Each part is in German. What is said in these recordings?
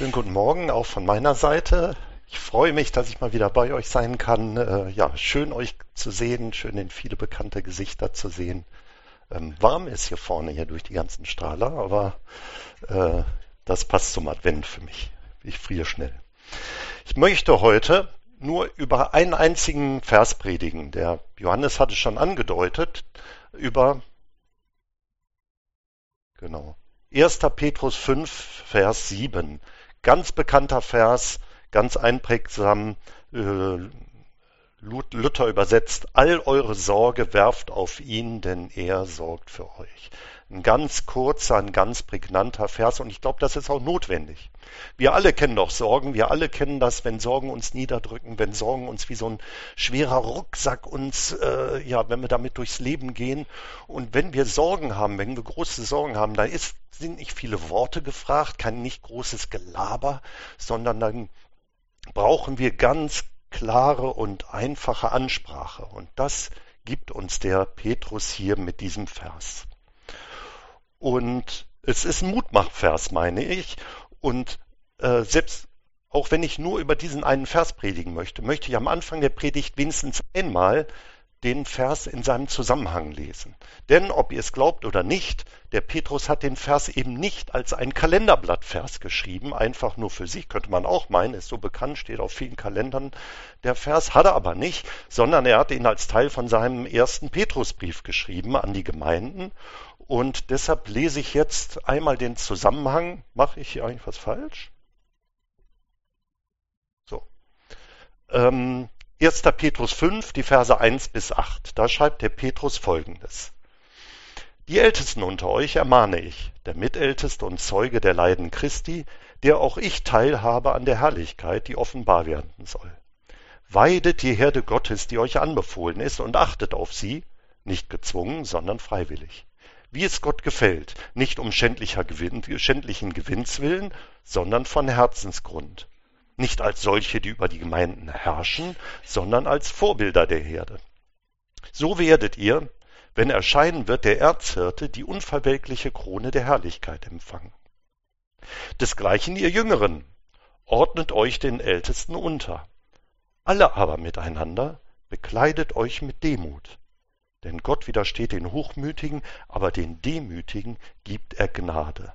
Schönen guten Morgen auch von meiner Seite. Ich freue mich, dass ich mal wieder bei euch sein kann. Äh, ja, schön euch zu sehen, schön in viele bekannte Gesichter zu sehen. Ähm, warm ist hier vorne hier durch die ganzen Strahler, aber äh, das passt zum Advent für mich. Ich friere schnell. Ich möchte heute nur über einen einzigen Vers predigen. Der Johannes hatte schon angedeutet über genau 1. Petrus 5, Vers 7. Ganz bekannter Vers, ganz einprägsam. Äh, Luther übersetzt, all eure Sorge werft auf ihn, denn er sorgt für euch. Ein ganz kurzer, ein ganz prägnanter Vers und ich glaube, das ist auch notwendig. Wir alle kennen doch Sorgen, wir alle kennen das, wenn Sorgen uns niederdrücken, wenn Sorgen uns wie so ein schwerer Rucksack uns, äh, ja, wenn wir damit durchs Leben gehen und wenn wir Sorgen haben, wenn wir große Sorgen haben, da ist, sind nicht viele Worte gefragt, kein nicht großes Gelaber, sondern dann brauchen wir ganz klare und einfache Ansprache. Und das gibt uns der Petrus hier mit diesem Vers. Und es ist ein Mutmachvers, meine ich. Und äh, selbst auch wenn ich nur über diesen einen Vers predigen möchte, möchte ich am Anfang der Predigt wenigstens einmal den Vers in seinem Zusammenhang lesen. Denn ob ihr es glaubt oder nicht, der Petrus hat den Vers eben nicht als ein Kalenderblattvers geschrieben, einfach nur für sich, könnte man auch meinen, ist so bekannt, steht auf vielen Kalendern. Der Vers hat er aber nicht, sondern er hat ihn als Teil von seinem ersten Petrusbrief geschrieben an die Gemeinden. Und deshalb lese ich jetzt einmal den Zusammenhang. Mache ich hier eigentlich was falsch? So. Ähm, 1. Petrus 5, die Verse 1 bis 8. Da schreibt der Petrus folgendes. Die Ältesten unter euch ermahne ich, der Mitälteste und Zeuge der Leiden Christi, der auch ich teilhabe an der Herrlichkeit, die offenbar werden soll. Weidet die Herde Gottes, die euch anbefohlen ist, und achtet auf sie, nicht gezwungen, sondern freiwillig. Wie es Gott gefällt, nicht um schändlicher Gewinn, schändlichen Gewinns willen, sondern von Herzensgrund nicht als solche, die über die Gemeinden herrschen, sondern als Vorbilder der Herde. So werdet ihr, wenn erscheinen wird der Erzhirte, die unverwelkliche Krone der Herrlichkeit empfangen. Desgleichen ihr Jüngeren, ordnet euch den Ältesten unter. Alle aber miteinander bekleidet euch mit Demut. Denn Gott widersteht den Hochmütigen, aber den Demütigen gibt er Gnade.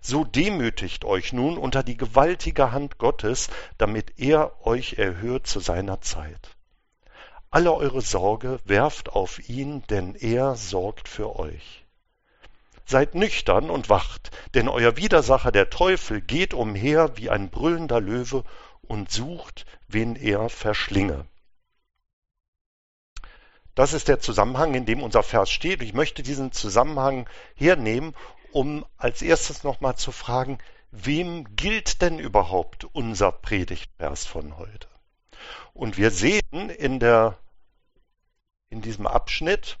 So demütigt euch nun unter die gewaltige Hand Gottes, damit er euch erhöht zu seiner Zeit. Alle eure Sorge werft auf ihn, denn er sorgt für euch. Seid nüchtern und wacht, denn euer Widersacher der Teufel geht umher wie ein brüllender Löwe und sucht, wen er verschlinge. Das ist der Zusammenhang, in dem unser Vers steht. Ich möchte diesen Zusammenhang hernehmen, um als erstes nochmal zu fragen, wem gilt denn überhaupt unser Predigtvers von heute? Und wir sehen in der, in diesem Abschnitt,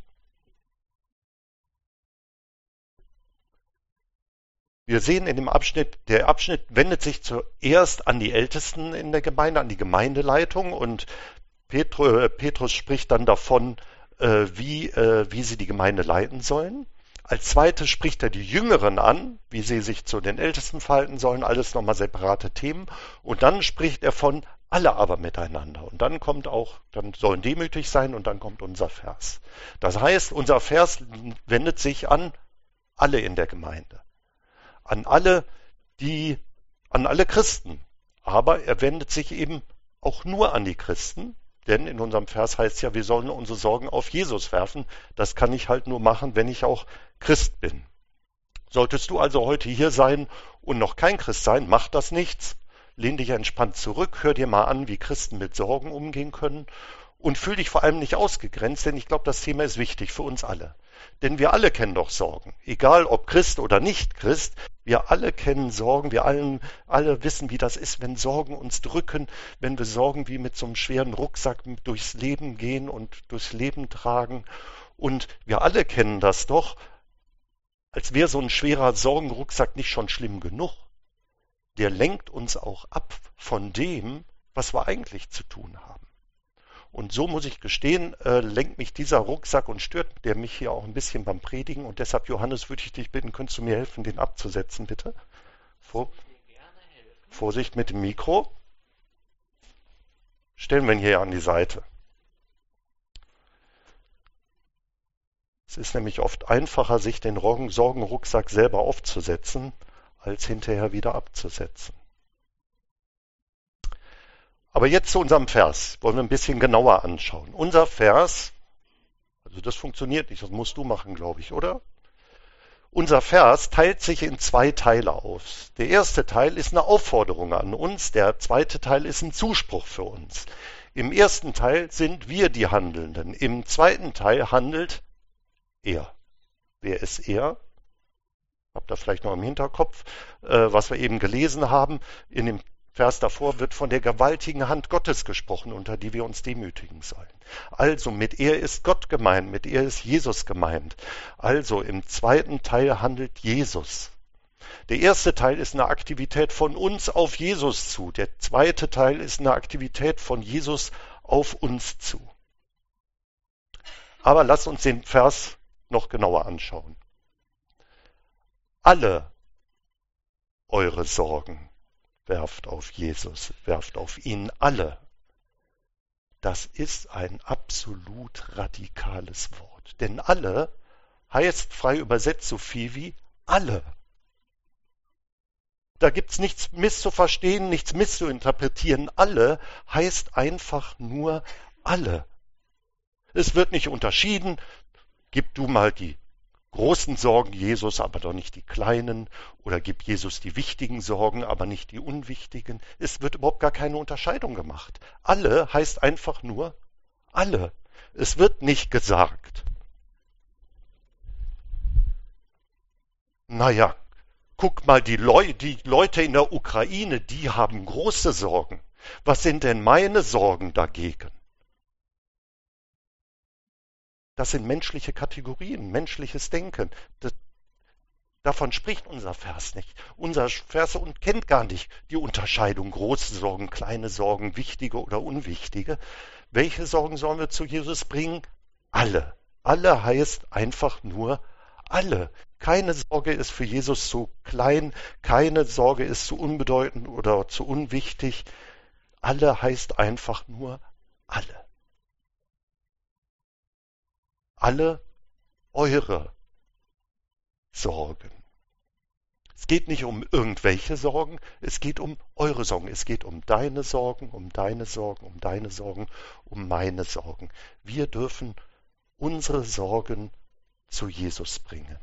Wir sehen in dem Abschnitt, der Abschnitt wendet sich zuerst an die Ältesten in der Gemeinde, an die Gemeindeleitung und Petrus, Petrus spricht dann davon, äh, wie, äh, wie sie die Gemeinde leiten sollen. Als zweites spricht er die Jüngeren an, wie sie sich zu den Ältesten verhalten sollen, alles nochmal separate Themen. Und dann spricht er von alle aber miteinander. Und dann kommt auch, dann sollen demütig sein und dann kommt unser Vers. Das heißt, unser Vers wendet sich an alle in der Gemeinde. An alle, die, an alle Christen. Aber er wendet sich eben auch nur an die Christen, denn in unserem Vers heißt ja, wir sollen unsere Sorgen auf Jesus werfen. Das kann ich halt nur machen, wenn ich auch Christ bin. Solltest du also heute hier sein und noch kein Christ sein, macht das nichts. Lehn dich entspannt zurück, hör dir mal an, wie Christen mit Sorgen umgehen können und fühl dich vor allem nicht ausgegrenzt, denn ich glaube, das Thema ist wichtig für uns alle. Denn wir alle kennen doch Sorgen. Egal ob Christ oder nicht Christ, wir alle kennen Sorgen, wir allen, alle wissen, wie das ist, wenn Sorgen uns drücken, wenn wir Sorgen wie mit so einem schweren Rucksack durchs Leben gehen und durchs Leben tragen. Und wir alle kennen das doch, als wäre so ein schwerer Sorgenrucksack nicht schon schlimm genug. Der lenkt uns auch ab von dem, was wir eigentlich zu tun haben. Und so muss ich gestehen, äh, lenkt mich dieser Rucksack und stört der mich hier auch ein bisschen beim Predigen. Und deshalb, Johannes, würde ich dich bitten, könntest du mir helfen, den abzusetzen, bitte? So. Vorsicht mit dem Mikro. Stellen wir ihn hier an die Seite. Es ist nämlich oft einfacher, sich den Sorgenrucksack selber aufzusetzen, als hinterher wieder abzusetzen. Aber jetzt zu unserem Vers. Wollen wir ein bisschen genauer anschauen. Unser Vers, also das funktioniert nicht, das musst du machen, glaube ich, oder? Unser Vers teilt sich in zwei Teile auf. Der erste Teil ist eine Aufforderung an uns, der zweite Teil ist ein Zuspruch für uns. Im ersten Teil sind wir die Handelnden, im zweiten Teil handelt er. Wer ist er? Habt ihr vielleicht noch im Hinterkopf, äh, was wir eben gelesen haben. In dem Vers davor wird von der gewaltigen Hand Gottes gesprochen, unter die wir uns demütigen sollen. Also mit er ist Gott gemeint, mit er ist Jesus gemeint. Also im zweiten Teil handelt Jesus. Der erste Teil ist eine Aktivität von uns auf Jesus zu. Der zweite Teil ist eine Aktivität von Jesus auf uns zu. Aber lasst uns den Vers noch genauer anschauen. Alle eure Sorgen werft auf Jesus, werft auf ihn alle. Das ist ein absolut radikales Wort. Denn alle heißt frei übersetzt so viel wie alle. Da gibt's nichts misszuverstehen, nichts misszuinterpretieren. Alle heißt einfach nur alle. Es wird nicht unterschieden. Gib du mal die großen Sorgen Jesus, aber doch nicht die kleinen, oder gib Jesus die wichtigen Sorgen, aber nicht die unwichtigen. Es wird überhaupt gar keine Unterscheidung gemacht. Alle heißt einfach nur alle. Es wird nicht gesagt. Naja, guck mal, die, Leu die Leute in der Ukraine, die haben große Sorgen. Was sind denn meine Sorgen dagegen? Das sind menschliche Kategorien, menschliches Denken. Das, davon spricht unser Vers nicht. Unser Vers und kennt gar nicht die Unterscheidung große Sorgen, kleine Sorgen, wichtige oder unwichtige. Welche Sorgen sollen wir zu Jesus bringen? Alle. Alle heißt einfach nur alle. Keine Sorge ist für Jesus zu klein, keine Sorge ist zu unbedeutend oder zu unwichtig. Alle heißt einfach nur alle alle eure Sorgen. Es geht nicht um irgendwelche Sorgen, es geht um eure Sorgen. Es geht um deine Sorgen, um deine Sorgen, um deine Sorgen, um meine Sorgen. Wir dürfen unsere Sorgen zu Jesus bringen.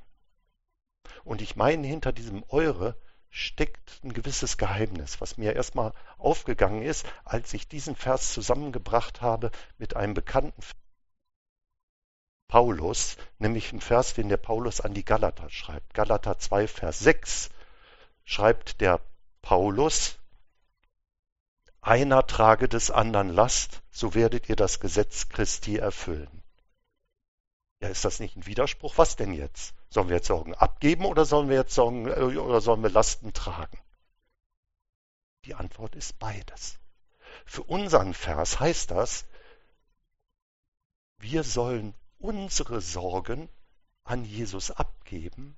Und ich meine, hinter diesem eure steckt ein gewisses Geheimnis, was mir erstmal aufgegangen ist, als ich diesen Vers zusammengebracht habe mit einem bekannten Paulus, nämlich ein Vers, den der Paulus an die Galater schreibt. Galater 2, Vers 6 schreibt der Paulus, einer trage des anderen Last, so werdet ihr das Gesetz Christi erfüllen. Ja, ist das nicht ein Widerspruch? Was denn jetzt? Sollen wir jetzt Sorgen abgeben oder sollen wir jetzt Sorgen äh, oder sollen wir Lasten tragen? Die Antwort ist beides. Für unseren Vers heißt das, wir sollen unsere Sorgen an Jesus abgeben,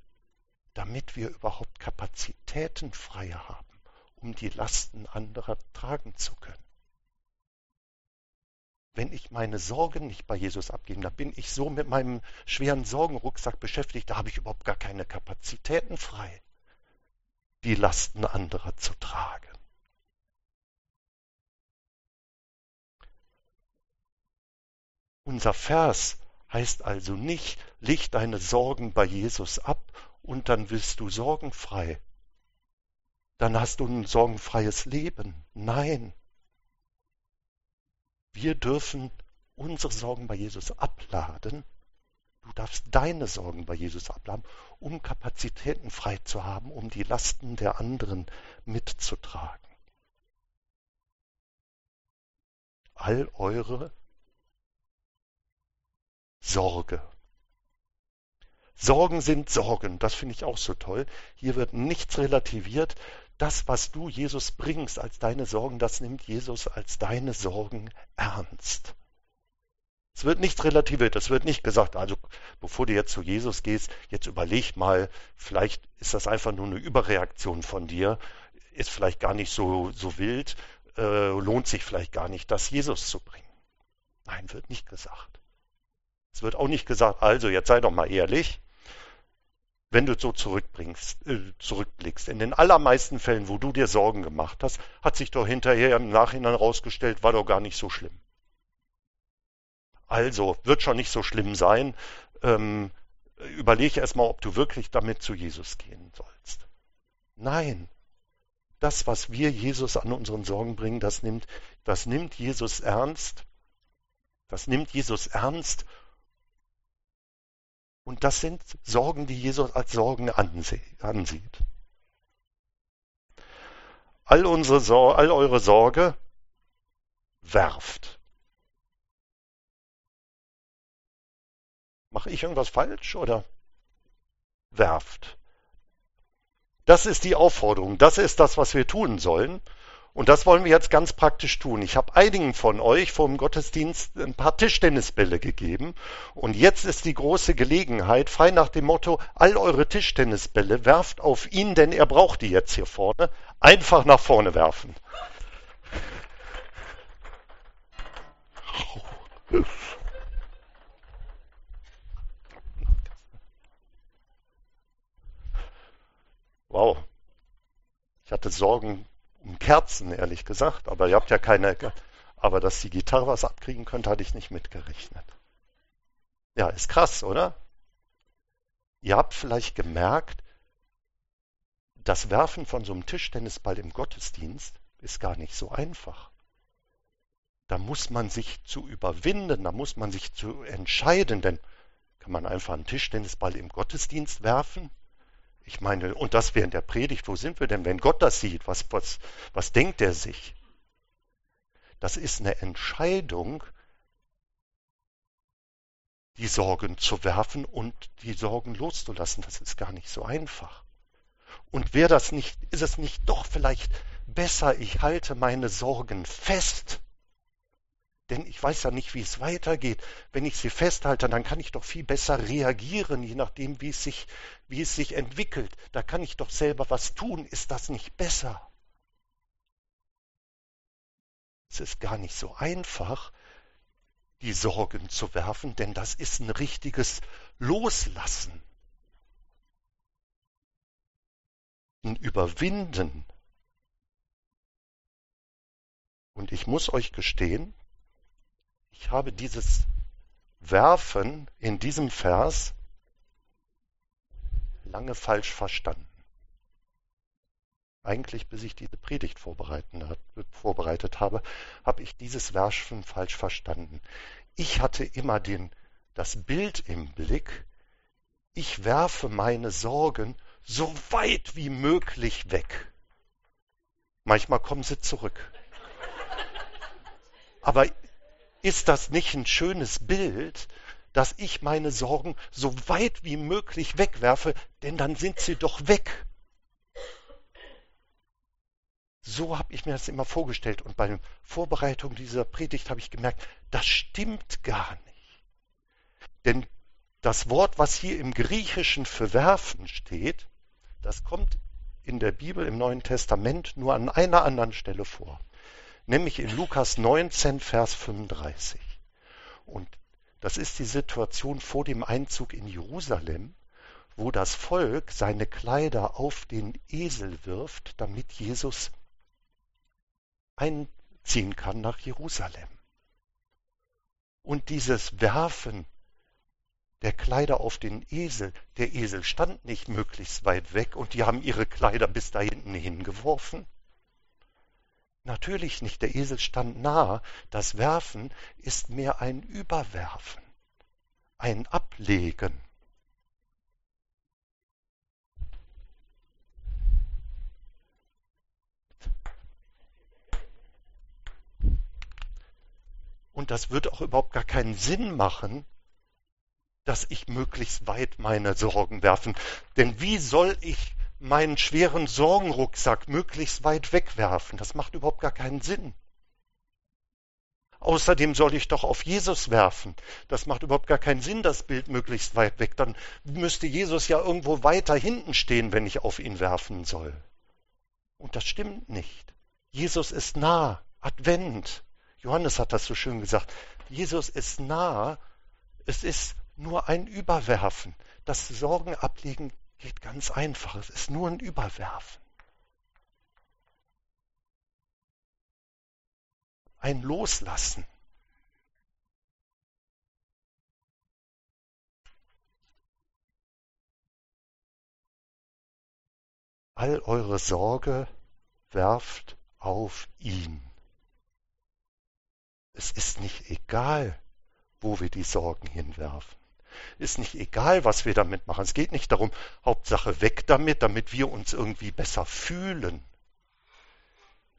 damit wir überhaupt Kapazitäten frei haben, um die Lasten anderer tragen zu können. Wenn ich meine Sorgen nicht bei Jesus abgebe, dann bin ich so mit meinem schweren Sorgenrucksack beschäftigt, da habe ich überhaupt gar keine Kapazitäten frei, die Lasten anderer zu tragen. Unser Vers heißt also nicht, leg deine Sorgen bei Jesus ab und dann wirst du sorgenfrei. Dann hast du ein sorgenfreies Leben. Nein. Wir dürfen unsere Sorgen bei Jesus abladen. Du darfst deine Sorgen bei Jesus abladen, um Kapazitäten frei zu haben, um die Lasten der anderen mitzutragen. All eure Sorge. Sorgen sind Sorgen, das finde ich auch so toll. Hier wird nichts relativiert. Das, was du Jesus bringst als deine Sorgen, das nimmt Jesus als deine Sorgen ernst. Es wird nichts relativiert, es wird nicht gesagt, also bevor du jetzt zu Jesus gehst, jetzt überleg mal, vielleicht ist das einfach nur eine Überreaktion von dir. ist vielleicht gar nicht so, so wild, äh, lohnt sich vielleicht gar nicht, das Jesus zu bringen. Nein, wird nicht gesagt. Es wird auch nicht gesagt, also jetzt sei doch mal ehrlich, wenn du so zurückbringst, äh, zurückblickst. In den allermeisten Fällen, wo du dir Sorgen gemacht hast, hat sich doch hinterher im Nachhinein rausgestellt, war doch gar nicht so schlimm. Also, wird schon nicht so schlimm sein. Ähm, überlege erstmal, ob du wirklich damit zu Jesus gehen sollst. Nein. Das, was wir Jesus an unseren Sorgen bringen, das nimmt, das nimmt Jesus ernst. Das nimmt Jesus ernst und das sind Sorgen, die Jesus als Sorgen ansieht. All, unsere Sor all eure Sorge werft. Mache ich irgendwas falsch oder werft? Das ist die Aufforderung, das ist das, was wir tun sollen. Und das wollen wir jetzt ganz praktisch tun. Ich habe einigen von euch vor dem Gottesdienst ein paar Tischtennisbälle gegeben. Und jetzt ist die große Gelegenheit, frei nach dem Motto, all eure Tischtennisbälle werft auf ihn, denn er braucht die jetzt hier vorne, einfach nach vorne werfen. Wow. Ich hatte Sorgen, um Kerzen, ehrlich gesagt. Aber ihr habt ja keine, aber dass die Gitarre was abkriegen könnte, hatte ich nicht mitgerechnet. Ja, ist krass, oder? Ihr habt vielleicht gemerkt, das Werfen von so einem Tischtennisball im Gottesdienst ist gar nicht so einfach. Da muss man sich zu überwinden, da muss man sich zu entscheiden, denn kann man einfach einen Tischtennisball im Gottesdienst werfen? Ich meine, und das während der Predigt, wo sind wir denn, wenn Gott das sieht? Was, was, was denkt er sich? Das ist eine Entscheidung, die Sorgen zu werfen und die Sorgen loszulassen. Das ist gar nicht so einfach. Und wäre das nicht, ist es nicht doch vielleicht besser, ich halte meine Sorgen fest denn ich weiß ja nicht, wie es weitergeht. Wenn ich sie festhalte, dann kann ich doch viel besser reagieren, je nachdem, wie es sich, wie es sich entwickelt. Da kann ich doch selber was tun. Ist das nicht besser? Es ist gar nicht so einfach, die Sorgen zu werfen, denn das ist ein richtiges Loslassen. Ein Überwinden. Und ich muss euch gestehen, ich habe dieses Werfen in diesem Vers lange falsch verstanden. Eigentlich, bis ich diese Predigt vorbereitet habe, habe ich dieses Werfen falsch verstanden. Ich hatte immer den, das Bild im Blick, ich werfe meine Sorgen so weit wie möglich weg. Manchmal kommen sie zurück. Aber ist das nicht ein schönes Bild, dass ich meine Sorgen so weit wie möglich wegwerfe, denn dann sind sie doch weg. So habe ich mir das immer vorgestellt und bei der Vorbereitung dieser Predigt habe ich gemerkt, das stimmt gar nicht. Denn das Wort, was hier im Griechischen für werfen steht, das kommt in der Bibel im Neuen Testament nur an einer anderen Stelle vor nämlich in Lukas 19, Vers 35. Und das ist die Situation vor dem Einzug in Jerusalem, wo das Volk seine Kleider auf den Esel wirft, damit Jesus einziehen kann nach Jerusalem. Und dieses Werfen der Kleider auf den Esel, der Esel stand nicht möglichst weit weg und die haben ihre Kleider bis da hinten hingeworfen, Natürlich nicht, der Esel stand nah. Das Werfen ist mehr ein Überwerfen, ein Ablegen. Und das wird auch überhaupt gar keinen Sinn machen, dass ich möglichst weit meine Sorgen werfen. Denn wie soll ich meinen schweren Sorgenrucksack möglichst weit wegwerfen. Das macht überhaupt gar keinen Sinn. Außerdem soll ich doch auf Jesus werfen. Das macht überhaupt gar keinen Sinn, das Bild möglichst weit weg. Dann müsste Jesus ja irgendwo weiter hinten stehen, wenn ich auf ihn werfen soll. Und das stimmt nicht. Jesus ist nah. Advent. Johannes hat das so schön gesagt. Jesus ist nah. Es ist nur ein Überwerfen. Das Sorgen ablegen geht ganz einfach. Es ist nur ein Überwerfen. Ein Loslassen. All eure Sorge werft auf ihn. Es ist nicht egal, wo wir die Sorgen hinwerfen. Ist nicht egal, was wir damit machen. Es geht nicht darum, Hauptsache weg damit, damit wir uns irgendwie besser fühlen.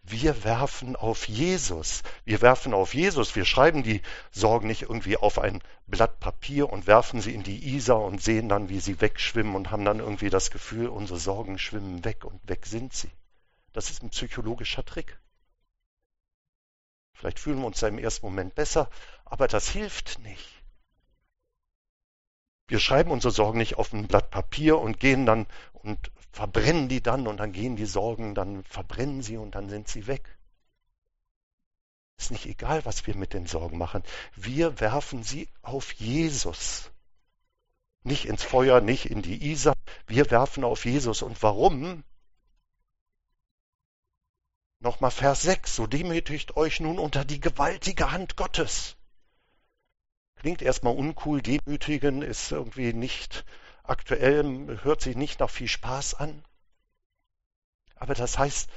Wir werfen auf Jesus. Wir werfen auf Jesus. Wir schreiben die Sorgen nicht irgendwie auf ein Blatt Papier und werfen sie in die Isar und sehen dann, wie sie wegschwimmen und haben dann irgendwie das Gefühl, unsere Sorgen schwimmen weg und weg sind sie. Das ist ein psychologischer Trick. Vielleicht fühlen wir uns da im ersten Moment besser, aber das hilft nicht. Wir schreiben unsere Sorgen nicht auf ein Blatt Papier und gehen dann und verbrennen die dann und dann gehen die Sorgen, dann verbrennen sie und dann sind sie weg. Ist nicht egal, was wir mit den Sorgen machen. Wir werfen sie auf Jesus. Nicht ins Feuer, nicht in die Isar. Wir werfen auf Jesus. Und warum? Nochmal Vers 6, so demütigt euch nun unter die gewaltige Hand Gottes. Klingt erstmal uncool, demütigen ist irgendwie nicht aktuell, hört sich nicht nach viel Spaß an. Aber das heißt,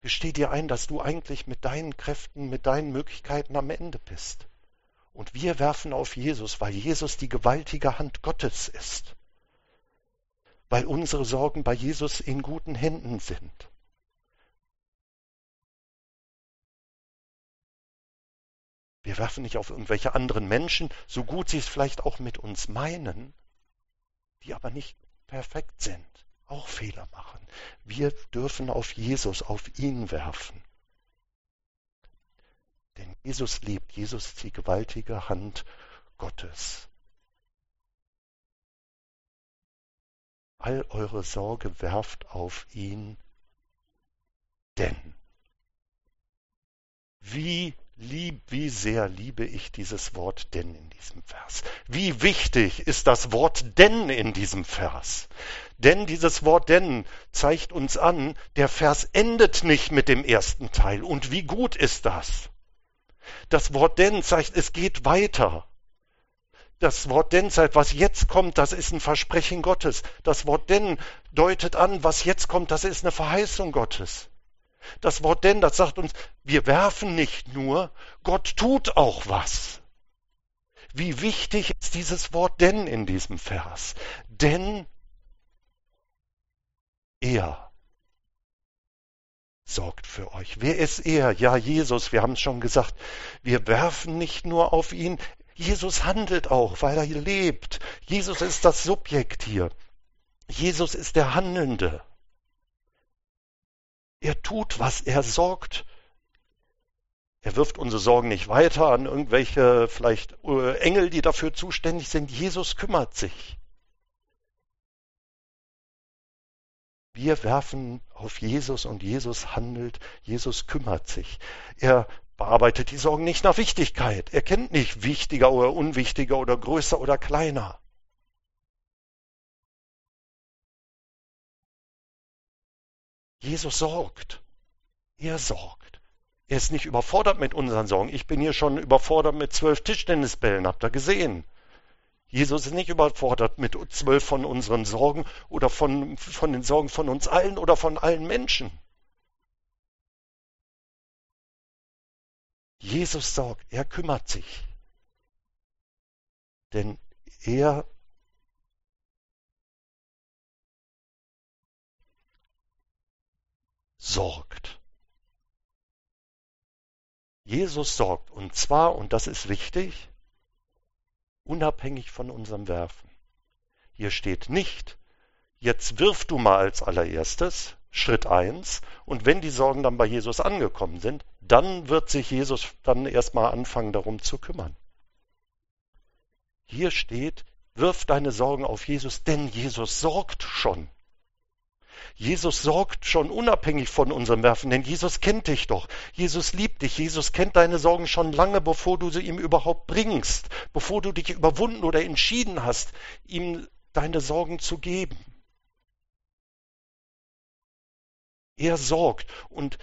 gesteh dir ein, dass du eigentlich mit deinen Kräften, mit deinen Möglichkeiten am Ende bist. Und wir werfen auf Jesus, weil Jesus die gewaltige Hand Gottes ist. Weil unsere Sorgen bei Jesus in guten Händen sind. Wir werfen nicht auf irgendwelche anderen Menschen, so gut sie es vielleicht auch mit uns meinen, die aber nicht perfekt sind, auch Fehler machen. Wir dürfen auf Jesus, auf ihn werfen. Denn Jesus lebt, Jesus ist die gewaltige Hand Gottes. All eure Sorge werft auf ihn, denn wie lieb, wie sehr liebe ich dieses Wort denn in diesem Vers. Wie wichtig ist das Wort denn in diesem Vers. Denn dieses Wort denn zeigt uns an, der Vers endet nicht mit dem ersten Teil. Und wie gut ist das? Das Wort denn zeigt, es geht weiter. Das Wort denn zeigt, was jetzt kommt, das ist ein Versprechen Gottes. Das Wort denn deutet an, was jetzt kommt, das ist eine Verheißung Gottes. Das Wort denn, das sagt uns, wir werfen nicht nur, Gott tut auch was. Wie wichtig ist dieses Wort denn in diesem Vers? Denn er sorgt für euch. Wer ist er? Ja, Jesus, wir haben es schon gesagt. Wir werfen nicht nur auf ihn, Jesus handelt auch, weil er hier lebt. Jesus ist das Subjekt hier. Jesus ist der Handelnde. Er tut was, er sorgt. Er wirft unsere Sorgen nicht weiter an irgendwelche vielleicht äh, Engel, die dafür zuständig sind. Jesus kümmert sich. Wir werfen auf Jesus und Jesus handelt, Jesus kümmert sich. Er bearbeitet die Sorgen nicht nach Wichtigkeit. Er kennt nicht wichtiger oder unwichtiger oder größer oder kleiner. Jesus sorgt. Er sorgt. Er ist nicht überfordert mit unseren Sorgen. Ich bin hier schon überfordert mit zwölf Tischtennisbällen, habt ihr gesehen. Jesus ist nicht überfordert mit zwölf von unseren Sorgen oder von, von den Sorgen von uns allen oder von allen Menschen. Jesus sorgt, er kümmert sich. Denn er sorgt. Jesus sorgt und zwar, und das ist wichtig, unabhängig von unserem Werfen. Hier steht nicht, jetzt wirf du mal als allererstes, Schritt eins, und wenn die Sorgen dann bei Jesus angekommen sind, dann wird sich Jesus dann erstmal anfangen darum zu kümmern. Hier steht, wirf deine Sorgen auf Jesus, denn Jesus sorgt schon. Jesus sorgt schon unabhängig von unserem Werfen, denn Jesus kennt dich doch. Jesus liebt dich. Jesus kennt deine Sorgen schon lange, bevor du sie ihm überhaupt bringst, bevor du dich überwunden oder entschieden hast, ihm deine Sorgen zu geben. Er sorgt und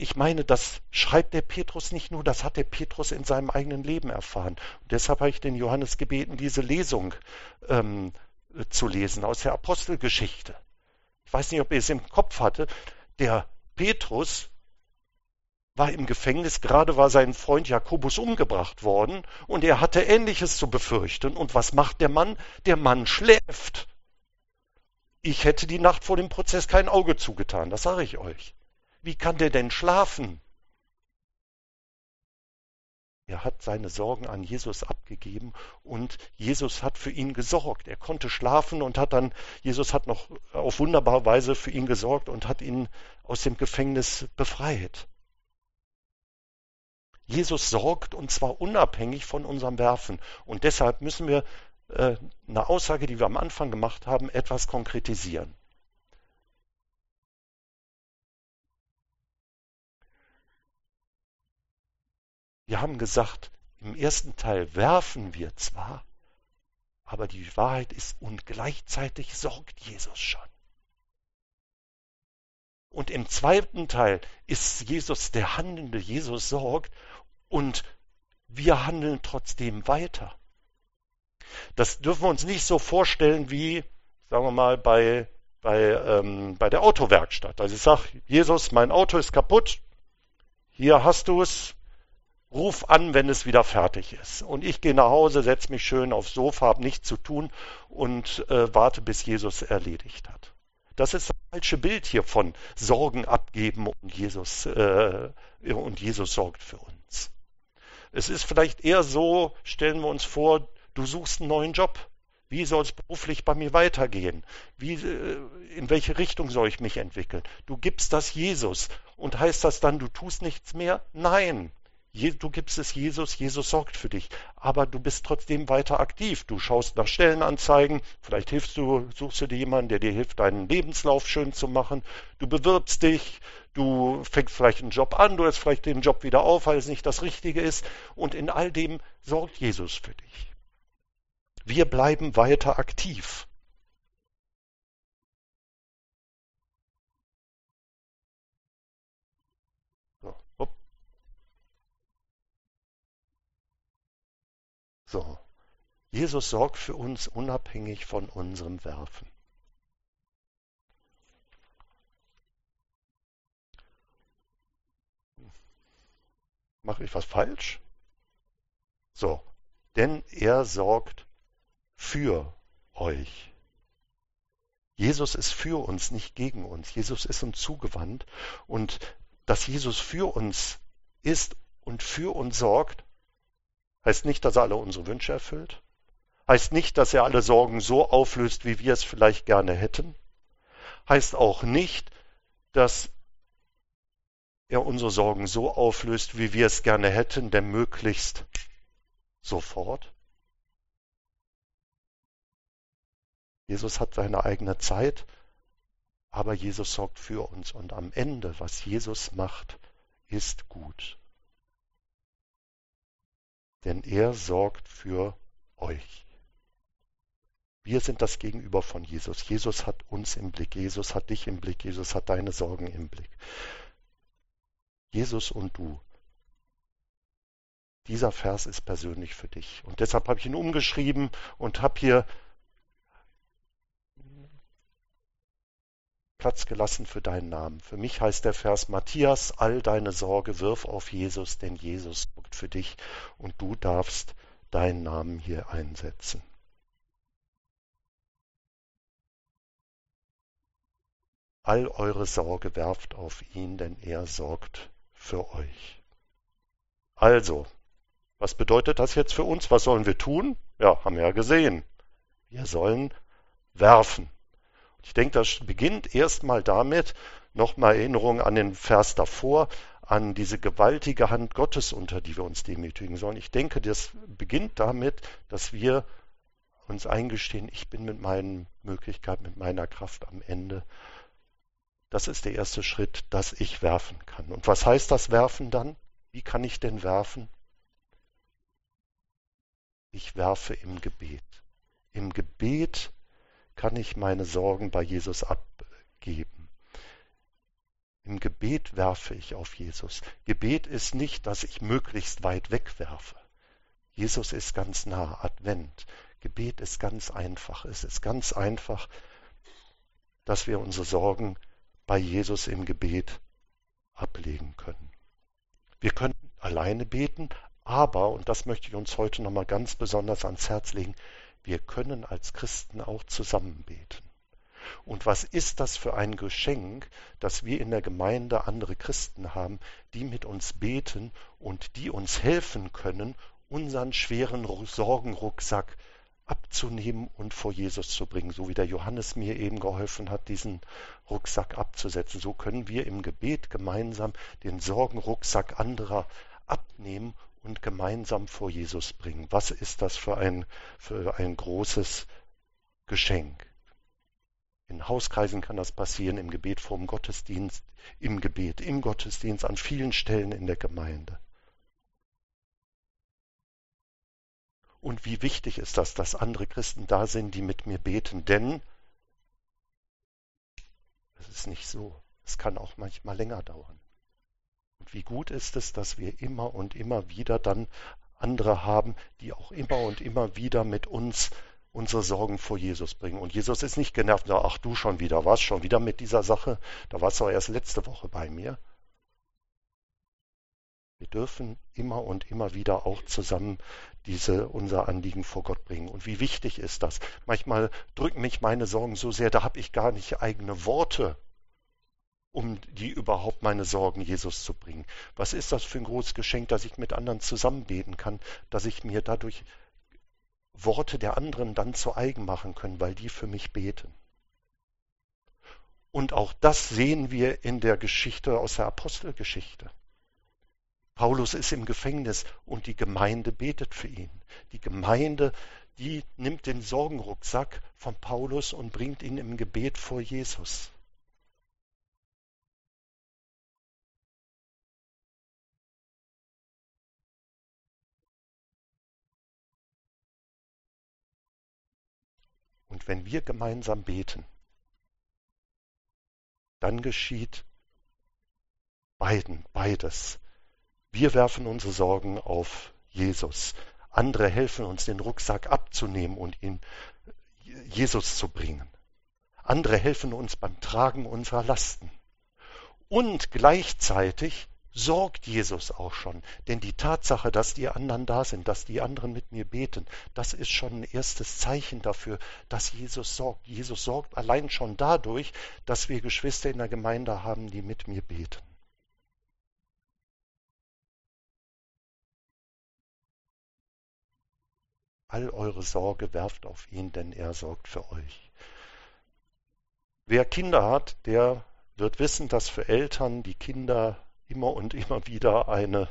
ich meine, das schreibt der Petrus nicht nur, das hat der Petrus in seinem eigenen Leben erfahren. Und deshalb habe ich den Johannes gebeten, diese Lesung ähm, zu lesen aus der Apostelgeschichte. Ich weiß nicht, ob ihr es im Kopf hatte. Der Petrus war im Gefängnis, gerade war sein Freund Jakobus umgebracht worden und er hatte Ähnliches zu befürchten. Und was macht der Mann? Der Mann schläft. Ich hätte die Nacht vor dem Prozess kein Auge zugetan, das sage ich euch. Wie kann der denn schlafen? Er hat seine Sorgen an Jesus abgegeben und Jesus hat für ihn gesorgt. Er konnte schlafen und hat dann, Jesus hat noch auf wunderbare Weise für ihn gesorgt und hat ihn aus dem Gefängnis befreit. Jesus sorgt und zwar unabhängig von unserem Werfen. Und deshalb müssen wir äh, eine Aussage, die wir am Anfang gemacht haben, etwas konkretisieren. Wir haben gesagt, im ersten Teil werfen wir zwar, aber die Wahrheit ist, und gleichzeitig sorgt Jesus schon. Und im zweiten Teil ist Jesus der Handelnde, Jesus sorgt und wir handeln trotzdem weiter. Das dürfen wir uns nicht so vorstellen wie, sagen wir mal, bei, bei, ähm, bei der Autowerkstatt. Also ich sage, Jesus, mein Auto ist kaputt, hier hast du es, Ruf an, wenn es wieder fertig ist. Und ich gehe nach Hause, setze mich schön aufs Sofa, habe nichts zu tun und äh, warte, bis Jesus erledigt hat. Das ist das falsche Bild hier von Sorgen abgeben und Jesus, äh, und Jesus sorgt für uns. Es ist vielleicht eher so, stellen wir uns vor, du suchst einen neuen Job. Wie soll es beruflich bei mir weitergehen? Wie, äh, in welche Richtung soll ich mich entwickeln? Du gibst das Jesus. Und heißt das dann, du tust nichts mehr? Nein. Du gibst es Jesus, Jesus sorgt für dich, aber du bist trotzdem weiter aktiv. Du schaust nach Stellenanzeigen, vielleicht hilfst du, suchst du dir jemanden, der dir hilft, deinen Lebenslauf schön zu machen. Du bewirbst dich, du fängst vielleicht einen Job an, du hörst vielleicht den Job wieder auf, weil es nicht das Richtige ist. Und in all dem sorgt Jesus für dich. Wir bleiben weiter aktiv. So. Jesus sorgt für uns unabhängig von unserem Werfen. Mache ich was falsch? So, denn er sorgt für euch. Jesus ist für uns, nicht gegen uns. Jesus ist uns zugewandt und dass Jesus für uns ist und für uns sorgt, Heißt nicht, dass er alle unsere Wünsche erfüllt. Heißt nicht, dass er alle Sorgen so auflöst, wie wir es vielleicht gerne hätten. Heißt auch nicht, dass er unsere Sorgen so auflöst, wie wir es gerne hätten, denn möglichst sofort. Jesus hat seine eigene Zeit, aber Jesus sorgt für uns und am Ende, was Jesus macht, ist gut denn er sorgt für euch. Wir sind das Gegenüber von Jesus. Jesus hat uns im Blick, Jesus hat dich im Blick, Jesus hat deine Sorgen im Blick. Jesus und du. Dieser Vers ist persönlich für dich. Und deshalb habe ich ihn umgeschrieben und habe hier Platz gelassen für deinen Namen. Für mich heißt der Vers Matthias, all deine Sorge wirf auf Jesus, denn Jesus sorgt für dich und du darfst deinen Namen hier einsetzen. All eure Sorge werft auf ihn, denn er sorgt für euch. Also, was bedeutet das jetzt für uns? Was sollen wir tun? Ja, haben wir ja gesehen. Wir sollen werfen. Ich denke, das beginnt erstmal damit, nochmal Erinnerung an den Vers davor, an diese gewaltige Hand Gottes, unter die wir uns demütigen sollen. Ich denke, das beginnt damit, dass wir uns eingestehen, ich bin mit meinen Möglichkeiten, mit meiner Kraft am Ende. Das ist der erste Schritt, dass ich werfen kann. Und was heißt das Werfen dann? Wie kann ich denn werfen? Ich werfe im Gebet. Im Gebet kann ich meine Sorgen bei Jesus abgeben. Im Gebet werfe ich auf Jesus. Gebet ist nicht, dass ich möglichst weit wegwerfe. Jesus ist ganz nah, Advent. Gebet ist ganz einfach. Es ist ganz einfach, dass wir unsere Sorgen bei Jesus im Gebet ablegen können. Wir können alleine beten, aber, und das möchte ich uns heute nochmal ganz besonders ans Herz legen, wir können als Christen auch zusammen beten. Und was ist das für ein Geschenk, dass wir in der Gemeinde andere Christen haben, die mit uns beten und die uns helfen können, unseren schweren Sorgenrucksack abzunehmen und vor Jesus zu bringen, so wie der Johannes mir eben geholfen hat, diesen Rucksack abzusetzen. So können wir im Gebet gemeinsam den Sorgenrucksack anderer abnehmen und gemeinsam vor Jesus bringen. Was ist das für ein, für ein großes Geschenk? In Hauskreisen kann das passieren, im Gebet vor dem Gottesdienst, im Gebet, im Gottesdienst, an vielen Stellen in der Gemeinde. Und wie wichtig ist das, dass andere Christen da sind, die mit mir beten, denn es ist nicht so. Es kann auch manchmal länger dauern. Wie gut ist es, dass wir immer und immer wieder dann andere haben, die auch immer und immer wieder mit uns unsere Sorgen vor Jesus bringen. Und Jesus ist nicht genervt sagt, ach du schon wieder, was schon wieder mit dieser Sache? Da warst du auch erst letzte Woche bei mir. Wir dürfen immer und immer wieder auch zusammen diese unser Anliegen vor Gott bringen. Und wie wichtig ist das? Manchmal drücken mich meine Sorgen so sehr, da habe ich gar nicht eigene Worte, um die überhaupt meine Sorgen Jesus zu bringen. Was ist das für ein großes Geschenk, dass ich mit anderen zusammen beten kann, dass ich mir dadurch Worte der anderen dann zu eigen machen können, weil die für mich beten. Und auch das sehen wir in der Geschichte aus der Apostelgeschichte. Paulus ist im Gefängnis und die Gemeinde betet für ihn. Die Gemeinde, die nimmt den Sorgenrucksack von Paulus und bringt ihn im Gebet vor Jesus. Und wenn wir gemeinsam beten, dann geschieht beiden, beides. Wir werfen unsere Sorgen auf Jesus. Andere helfen uns, den Rucksack abzunehmen und ihn Jesus zu bringen. Andere helfen uns beim Tragen unserer Lasten. Und gleichzeitig sorgt Jesus auch schon. Denn die Tatsache, dass die anderen da sind, dass die anderen mit mir beten, das ist schon ein erstes Zeichen dafür, dass Jesus sorgt. Jesus sorgt allein schon dadurch, dass wir Geschwister in der Gemeinde haben, die mit mir beten. All eure Sorge werft auf ihn, denn er sorgt für euch. Wer Kinder hat, der wird wissen, dass für Eltern die Kinder immer und immer wieder eine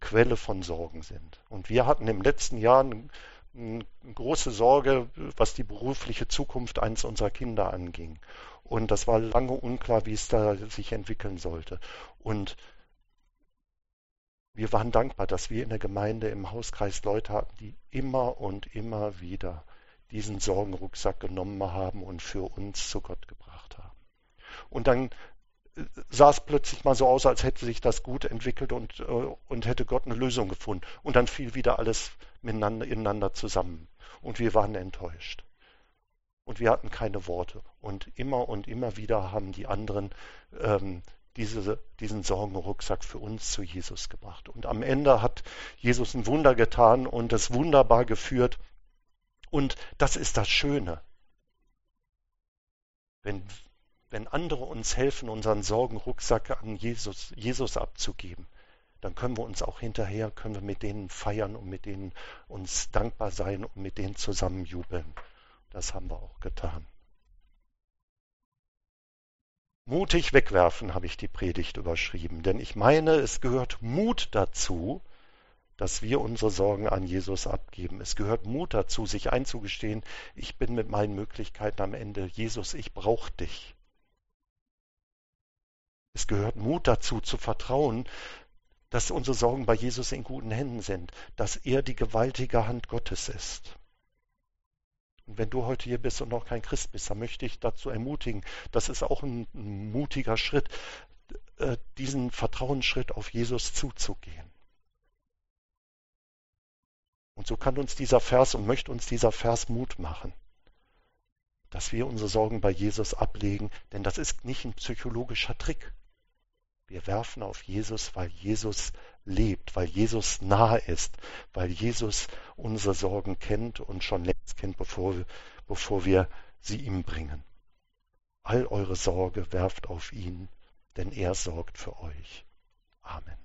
Quelle von Sorgen sind. Und wir hatten im letzten Jahr eine, große Sorge, was die berufliche Zukunft eines unserer Kinder anging. Und das war lange unklar, wie es da sich entwickeln sollte. Und wir waren dankbar, dass wir in der Gemeinde im Hauskreis Leute hatten, die immer und immer wieder diesen Sorgenrucksack genommen haben und für uns zu Gott gebracht haben. Und dann sah es plötzlich mal so aus, als hätte sich das gut entwickelt und, äh, und hätte Gott eine Lösung gefunden. Und dann fiel wieder alles miteinander, ineinander zusammen. Und wir waren enttäuscht. Und wir hatten keine Worte. Und immer und immer wieder haben die anderen ähm, diese, diesen Sorgenrucksack für uns zu Jesus gebracht. Und am Ende hat Jesus ein Wunder getan und es wunderbar geführt. Und das ist das Schöne. Wenn, wenn andere uns helfen, unseren Sorgenrucksack an Jesus, Jesus abzugeben, dann können wir uns auch hinterher, können wir mit denen feiern und mit denen uns dankbar sein und mit denen zusammen jubeln. Das haben wir auch getan. Mutig wegwerfen habe ich die Predigt überschrieben, denn ich meine, es gehört Mut dazu, dass wir unsere Sorgen an Jesus abgeben. Es gehört Mut dazu, sich einzugestehen, ich bin mit meinen Möglichkeiten am Ende. Jesus, ich brauche dich. Es gehört Mut dazu, zu vertrauen, dass unsere Sorgen bei Jesus in guten Händen sind, dass er die gewaltige Hand Gottes ist. Und wenn du heute hier bist und noch kein Christ bist, dann möchte ich dazu ermutigen, das ist auch ein, mutiger Schritt, äh, diesen Vertrauensschritt auf Jesus zuzugehen. Und so kann uns dieser Vers und möchte uns dieser Vers Mut machen, dass wir unsere Sorgen bei Jesus ablegen, denn das ist nicht ein psychologischer Trick. Wir werfen auf Jesus, weil Jesus lebt, weil Jesus nahe ist, weil Jesus unsere Sorgen kennt und schon längst kennt, bevor wir, bevor wir sie ihm bringen. All eure Sorge werft auf ihn, denn er sorgt für euch. Amen.